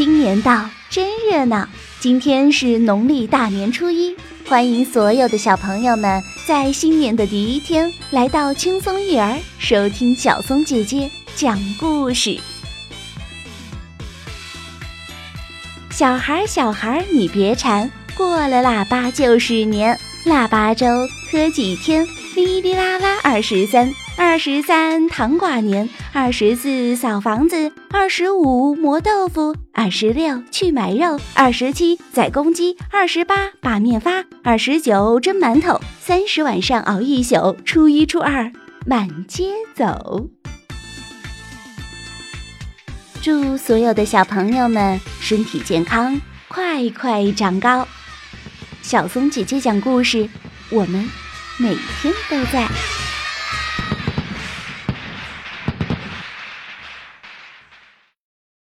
新年到，真热闹！今天是农历大年初一，欢迎所有的小朋友们在新年的第一天来到轻松育儿，收听小松姐姐讲故事。小孩，小孩，你别馋，过了腊八就是年，腊八粥喝几天，哩哩啦啦二十三。二十三糖挂年，二十四扫房子，二十五磨豆腐，二十六去买肉，二十七宰公鸡，二十八把面发，二十九蒸馒头，三十晚上熬一宿，初一初二满街走。祝所有的小朋友们身体健康，快快长高。小松姐姐讲故事，我们每天都在。